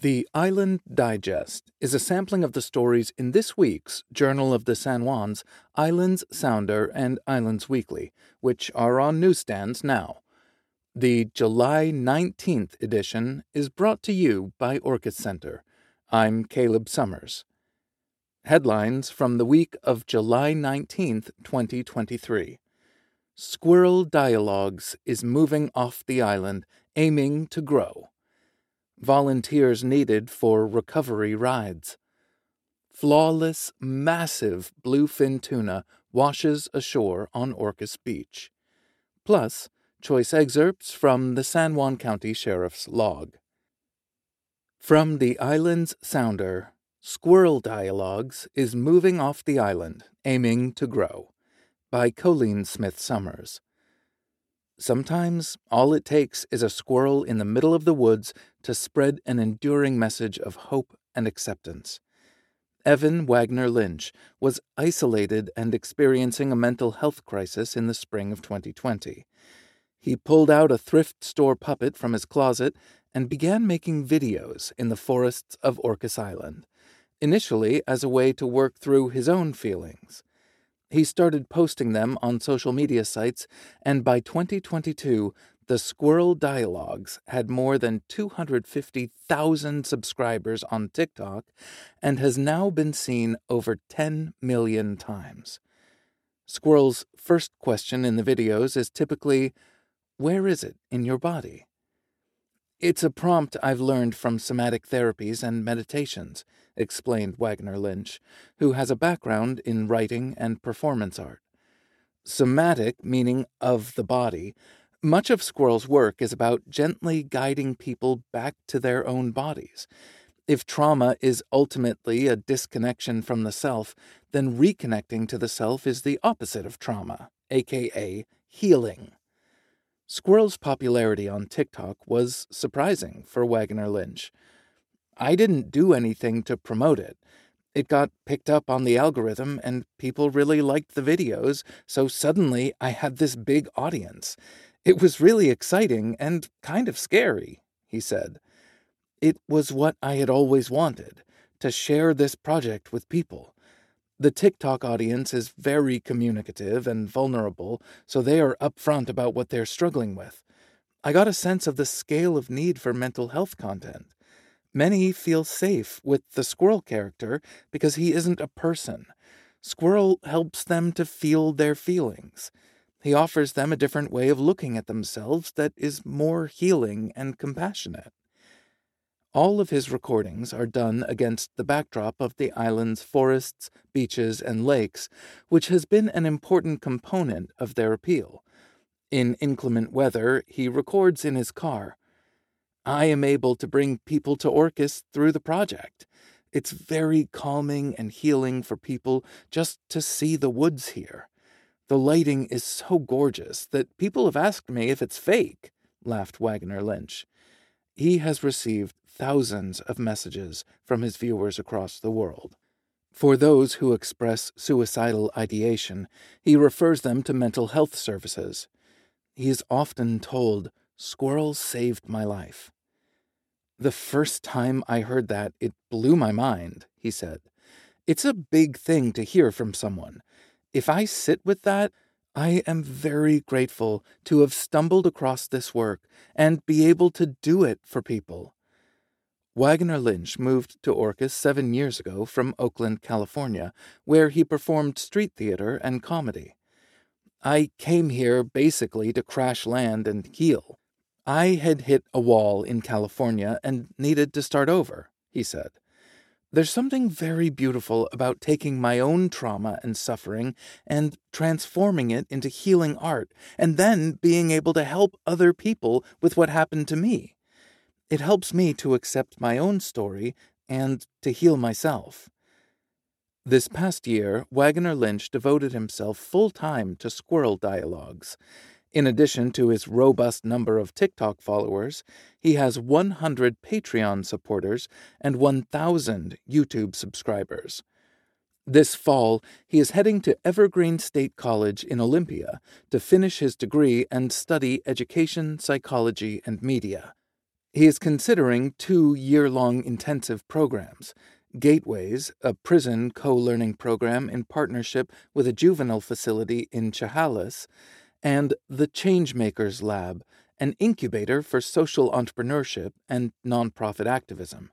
The Island Digest is a sampling of the stories in this week's Journal of the San Juans, Islands Sounder, and Islands Weekly, which are on newsstands now. The July 19th edition is brought to you by Orcas Center. I'm Caleb Summers. Headlines from the week of July 19th, 2023. Squirrel Dialogues is moving off the island, aiming to grow volunteers needed for recovery rides. Flawless, massive bluefin tuna washes ashore on Orcas Beach. Plus, choice excerpts from the San Juan County Sheriff's log. From the island's sounder, Squirrel Dialogues is moving off the island, aiming to grow, by Colleen Smith Summers. Sometimes all it takes is a squirrel in the middle of the woods to spread an enduring message of hope and acceptance. Evan Wagner Lynch was isolated and experiencing a mental health crisis in the spring of 2020. He pulled out a thrift store puppet from his closet and began making videos in the forests of Orcas Island, initially as a way to work through his own feelings. He started posting them on social media sites, and by 2022, the Squirrel Dialogues had more than 250,000 subscribers on TikTok and has now been seen over 10 million times. Squirrel's first question in the videos is typically, Where is it in your body? It's a prompt I've learned from somatic therapies and meditations, explained Wagner Lynch, who has a background in writing and performance art. Somatic, meaning of the body, much of Squirrel's work is about gently guiding people back to their own bodies. If trauma is ultimately a disconnection from the self, then reconnecting to the self is the opposite of trauma, aka healing. Squirrel's popularity on TikTok was surprising for Wagner Lynch. I didn't do anything to promote it. It got picked up on the algorithm and people really liked the videos, so suddenly I had this big audience. It was really exciting and kind of scary, he said. It was what I had always wanted to share this project with people. The TikTok audience is very communicative and vulnerable, so they are upfront about what they're struggling with. I got a sense of the scale of need for mental health content. Many feel safe with the squirrel character because he isn't a person. Squirrel helps them to feel their feelings. He offers them a different way of looking at themselves that is more healing and compassionate. All of his recordings are done against the backdrop of the island's forests, beaches, and lakes, which has been an important component of their appeal. In inclement weather, he records in his car. I am able to bring people to Orcas through the project. It's very calming and healing for people just to see the woods here. The lighting is so gorgeous that people have asked me if it's fake, laughed Wagner Lynch. He has received thousands of messages from his viewers across the world. For those who express suicidal ideation, he refers them to mental health services. He is often told, Squirrels saved my life. The first time I heard that, it blew my mind, he said. It's a big thing to hear from someone. If I sit with that, I am very grateful to have stumbled across this work and be able to do it for people. Wagner Lynch moved to Orcas seven years ago from Oakland, California, where he performed street theater and comedy. I came here basically to crash land and heal. I had hit a wall in California and needed to start over, he said. There's something very beautiful about taking my own trauma and suffering and transforming it into healing art, and then being able to help other people with what happened to me. It helps me to accept my own story and to heal myself. This past year, Wagner Lynch devoted himself full time to squirrel dialogues. In addition to his robust number of TikTok followers, he has 100 Patreon supporters and 1,000 YouTube subscribers. This fall, he is heading to Evergreen State College in Olympia to finish his degree and study education, psychology, and media. He is considering two year long intensive programs Gateways, a prison co learning program in partnership with a juvenile facility in Chehalis, and the Changemakers Lab, an incubator for social entrepreneurship and nonprofit activism.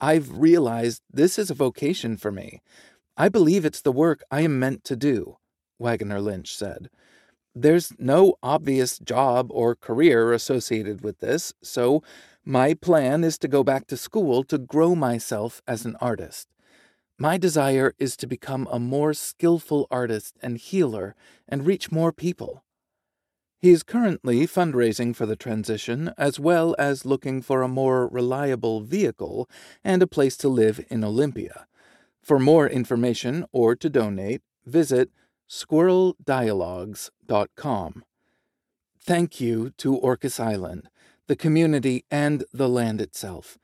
I've realized this is a vocation for me. I believe it's the work I am meant to do, Wagner Lynch said. There's no obvious job or career associated with this, so my plan is to go back to school to grow myself as an artist. My desire is to become a more skillful artist and healer and reach more people. He is currently fundraising for the transition, as well as looking for a more reliable vehicle and a place to live in Olympia. For more information or to donate, visit squirreldialogues.com. Thank you to Orcas Island, the community, and the land itself.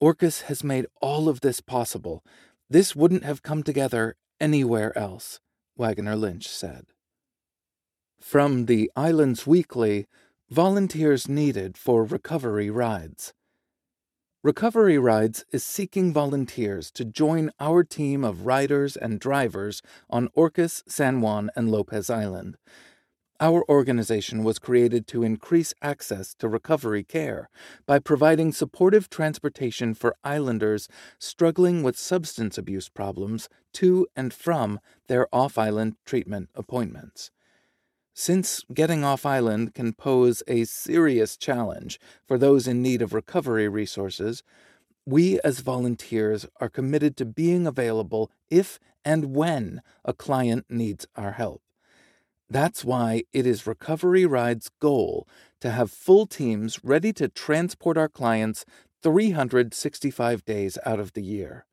Orcas has made all of this possible. This wouldn't have come together anywhere else, Wagner Lynch said. From the Islands Weekly, volunteers needed for recovery rides. Recovery Rides is seeking volunteers to join our team of riders and drivers on Orcas, San Juan, and Lopez Island. Our organization was created to increase access to recovery care by providing supportive transportation for islanders struggling with substance abuse problems to and from their off island treatment appointments. Since getting off island can pose a serious challenge for those in need of recovery resources, we as volunteers are committed to being available if and when a client needs our help. That's why it is Recovery Ride's goal to have full teams ready to transport our clients 365 days out of the year.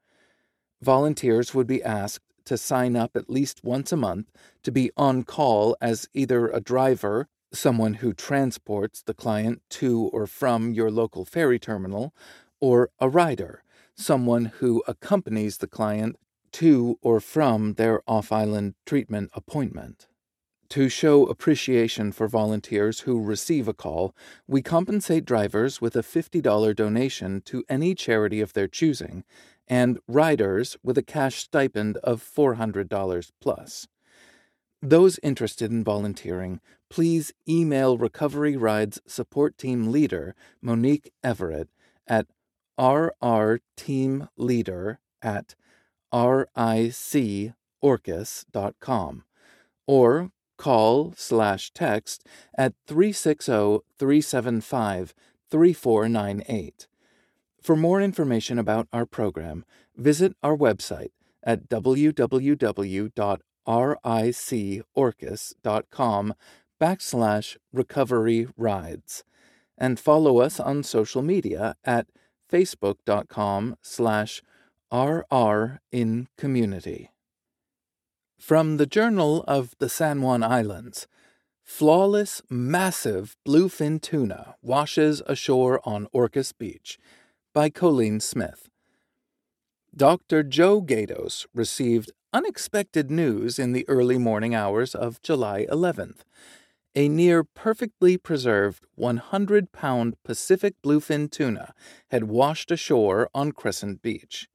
Volunteers would be asked to sign up at least once a month to be on call as either a driver, someone who transports the client to or from your local ferry terminal, or a rider, someone who accompanies the client to or from their off island treatment appointment. To show appreciation for volunteers who receive a call, we compensate drivers with a $50 donation to any charity of their choosing and riders with a cash stipend of $400 plus. Those interested in volunteering, please email Recovery Rides support team leader Monique Everett at rrteamleader at ricorcas.com or call slash text at 360 375 3498. For more information about our program, visit our website at www.ricorcas.com backslash recovery rides and follow us on social media at facebook.com slash rr in community. From the Journal of the San Juan Islands, flawless, massive bluefin tuna washes ashore on Orcas Beach by Colleen Smith. Dr. Joe Gaydos received unexpected news in the early morning hours of July 11th. A near perfectly preserved 100 pound Pacific bluefin tuna had washed ashore on Crescent Beach.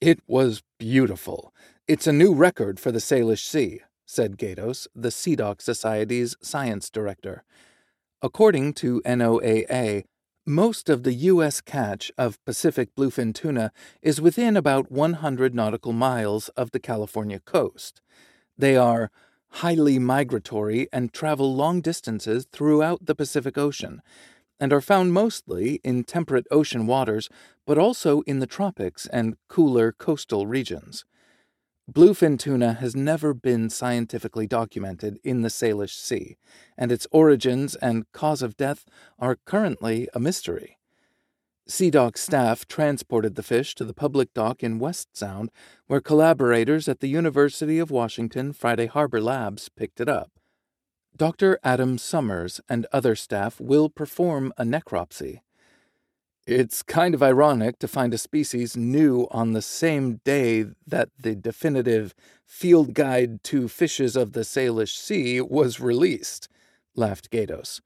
It was beautiful. It's a new record for the Salish Sea, said Gaydos, the SeaDoc Society's science director. According to NOAA, most of the U.S. catch of Pacific bluefin tuna is within about 100 nautical miles of the California coast. They are highly migratory and travel long distances throughout the Pacific Ocean, and are found mostly in temperate ocean waters, but also in the tropics and cooler coastal regions. Bluefin tuna has never been scientifically documented in the Salish Sea, and its origins and cause of death are currently a mystery. SeaDoc staff transported the fish to the public dock in West Sound, where collaborators at the University of Washington Friday Harbor Labs picked it up. Dr. Adam Summers and other staff will perform a necropsy. It's kind of ironic to find a species new on the same day that the definitive Field Guide to Fishes of the Salish Sea was released, laughed Gaydos.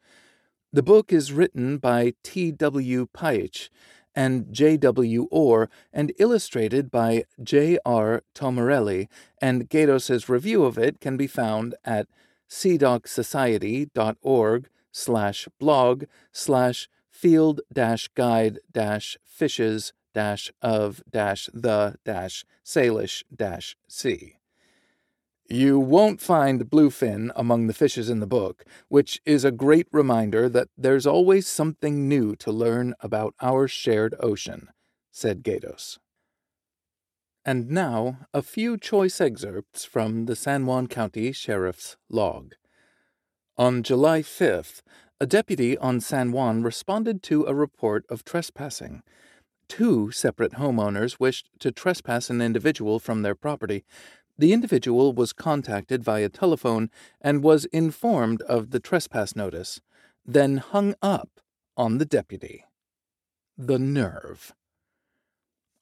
The book is written by T.W. Pietsch and J.W. Orr and illustrated by J.R. Tomelleri, and Gaydos' review of it can be found at seadocsociety.org slash blog slash field guide fishes of the salish sea. You won't find bluefin among the fishes in the book, which is a great reminder that there's always something new to learn about our shared ocean, said Gaydos. And now, a few choice excerpts from the San Juan County Sheriff's log. On July 5th, a deputy on San Juan responded to a report of trespassing. Two separate homeowners wished to trespass an individual from their property, the individual was contacted via telephone and was informed of the trespass notice, then hung up on the deputy. The nerve.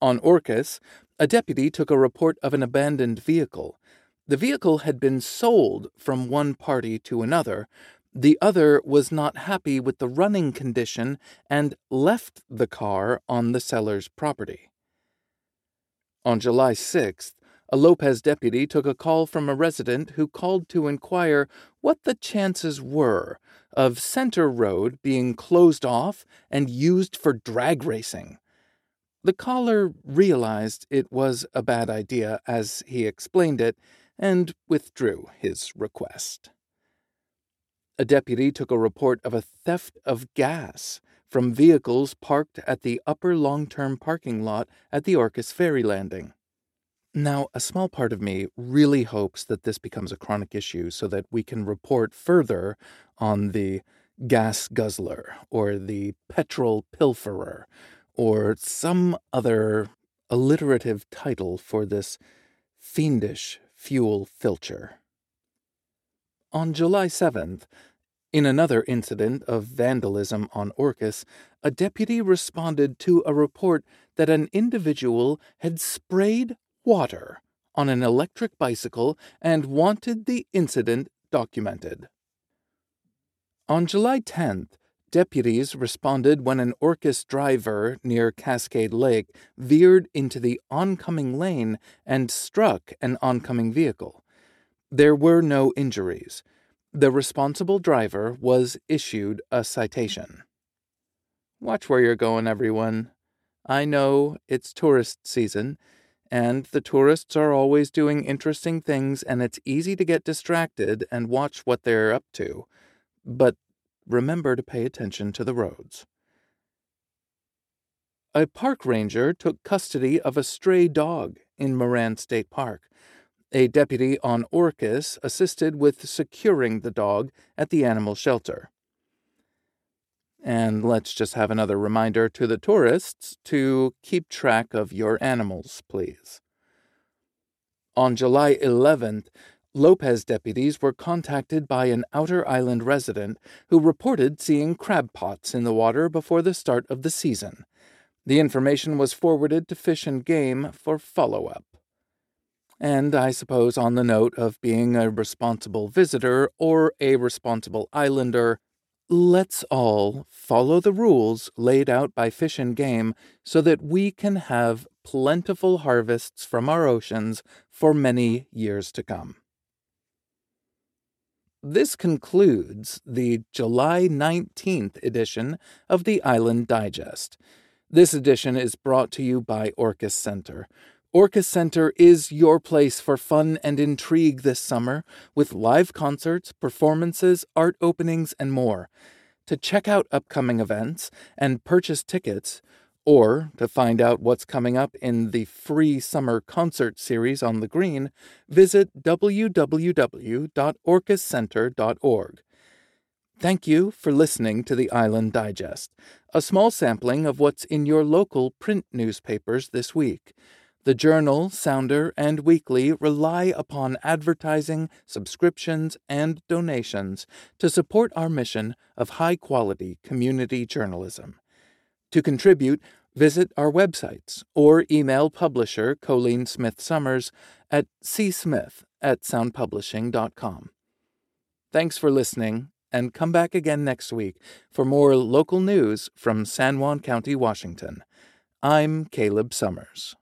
On Orcas, a deputy took a report of an abandoned vehicle. The vehicle had been sold from one party to another. The other was not happy with the running condition and left the car on the seller's property. On July 6th, a Lopez deputy took a call from a resident who called to inquire what the chances were of Center Road being closed off and used for drag racing. The caller realized it was a bad idea as he explained it and withdrew his request. A deputy took a report of a theft of gas from vehicles parked at the upper long term parking lot at the Orcas ferry landing. Now, a small part of me really hopes that this becomes a chronic issue so that we can report further on the gas guzzler or the petrol pilferer or some other alliterative title for this fiendish fuel filcher. On July 7th, in another incident of vandalism on Orcas, a deputy responded to a report that an individual had sprayed water on an electric bicycle and wanted the incident documented. On July 10th, deputies responded when an Orcas driver near Cascade Lake veered into the oncoming lane and struck an oncoming vehicle. There were no injuries. The responsible driver was issued a citation. Watch where you're going, everyone. I know it's tourist season and the tourists are always doing interesting things, and it's easy to get distracted and watch what they're up to. But remember to pay attention to the roads. A park ranger took custody of a stray dog in Moran State Park. A deputy on Orcas assisted with securing the dog at the animal shelter. And let's just have another reminder to the tourists to keep track of your animals, please. On July 11th, Lopez deputies were contacted by an outer island resident who reported seeing crab pots in the water before the start of the season. The information was forwarded to Fish and Game for follow up. And I suppose, on the note of being a responsible visitor or a responsible islander, Let's all follow the rules laid out by Fish and Game so that we can have plentiful harvests from our oceans for many years to come. This concludes the July 19th edition of the Island Digest. This edition is brought to you by Orcas Center, Orcas Center is your place for fun and intrigue this summer with live concerts, performances, art openings, and more. To check out upcoming events and purchase tickets, or to find out what's coming up in the free summer concert series on the green, visit www.orcascenter.org. Thank you for listening to the Island Digest, a small sampling of what's in your local print newspapers this week. The Journal, Sounder, and Weekly rely upon advertising, subscriptions, and donations to support our mission of high quality community journalism. To contribute, visit our websites or email publisher Colleen Smith Summers at csmith at soundpublishing.com. Thanks for listening, and come back again next week for more local news from San Juan County, Washington. I'm Caleb Summers.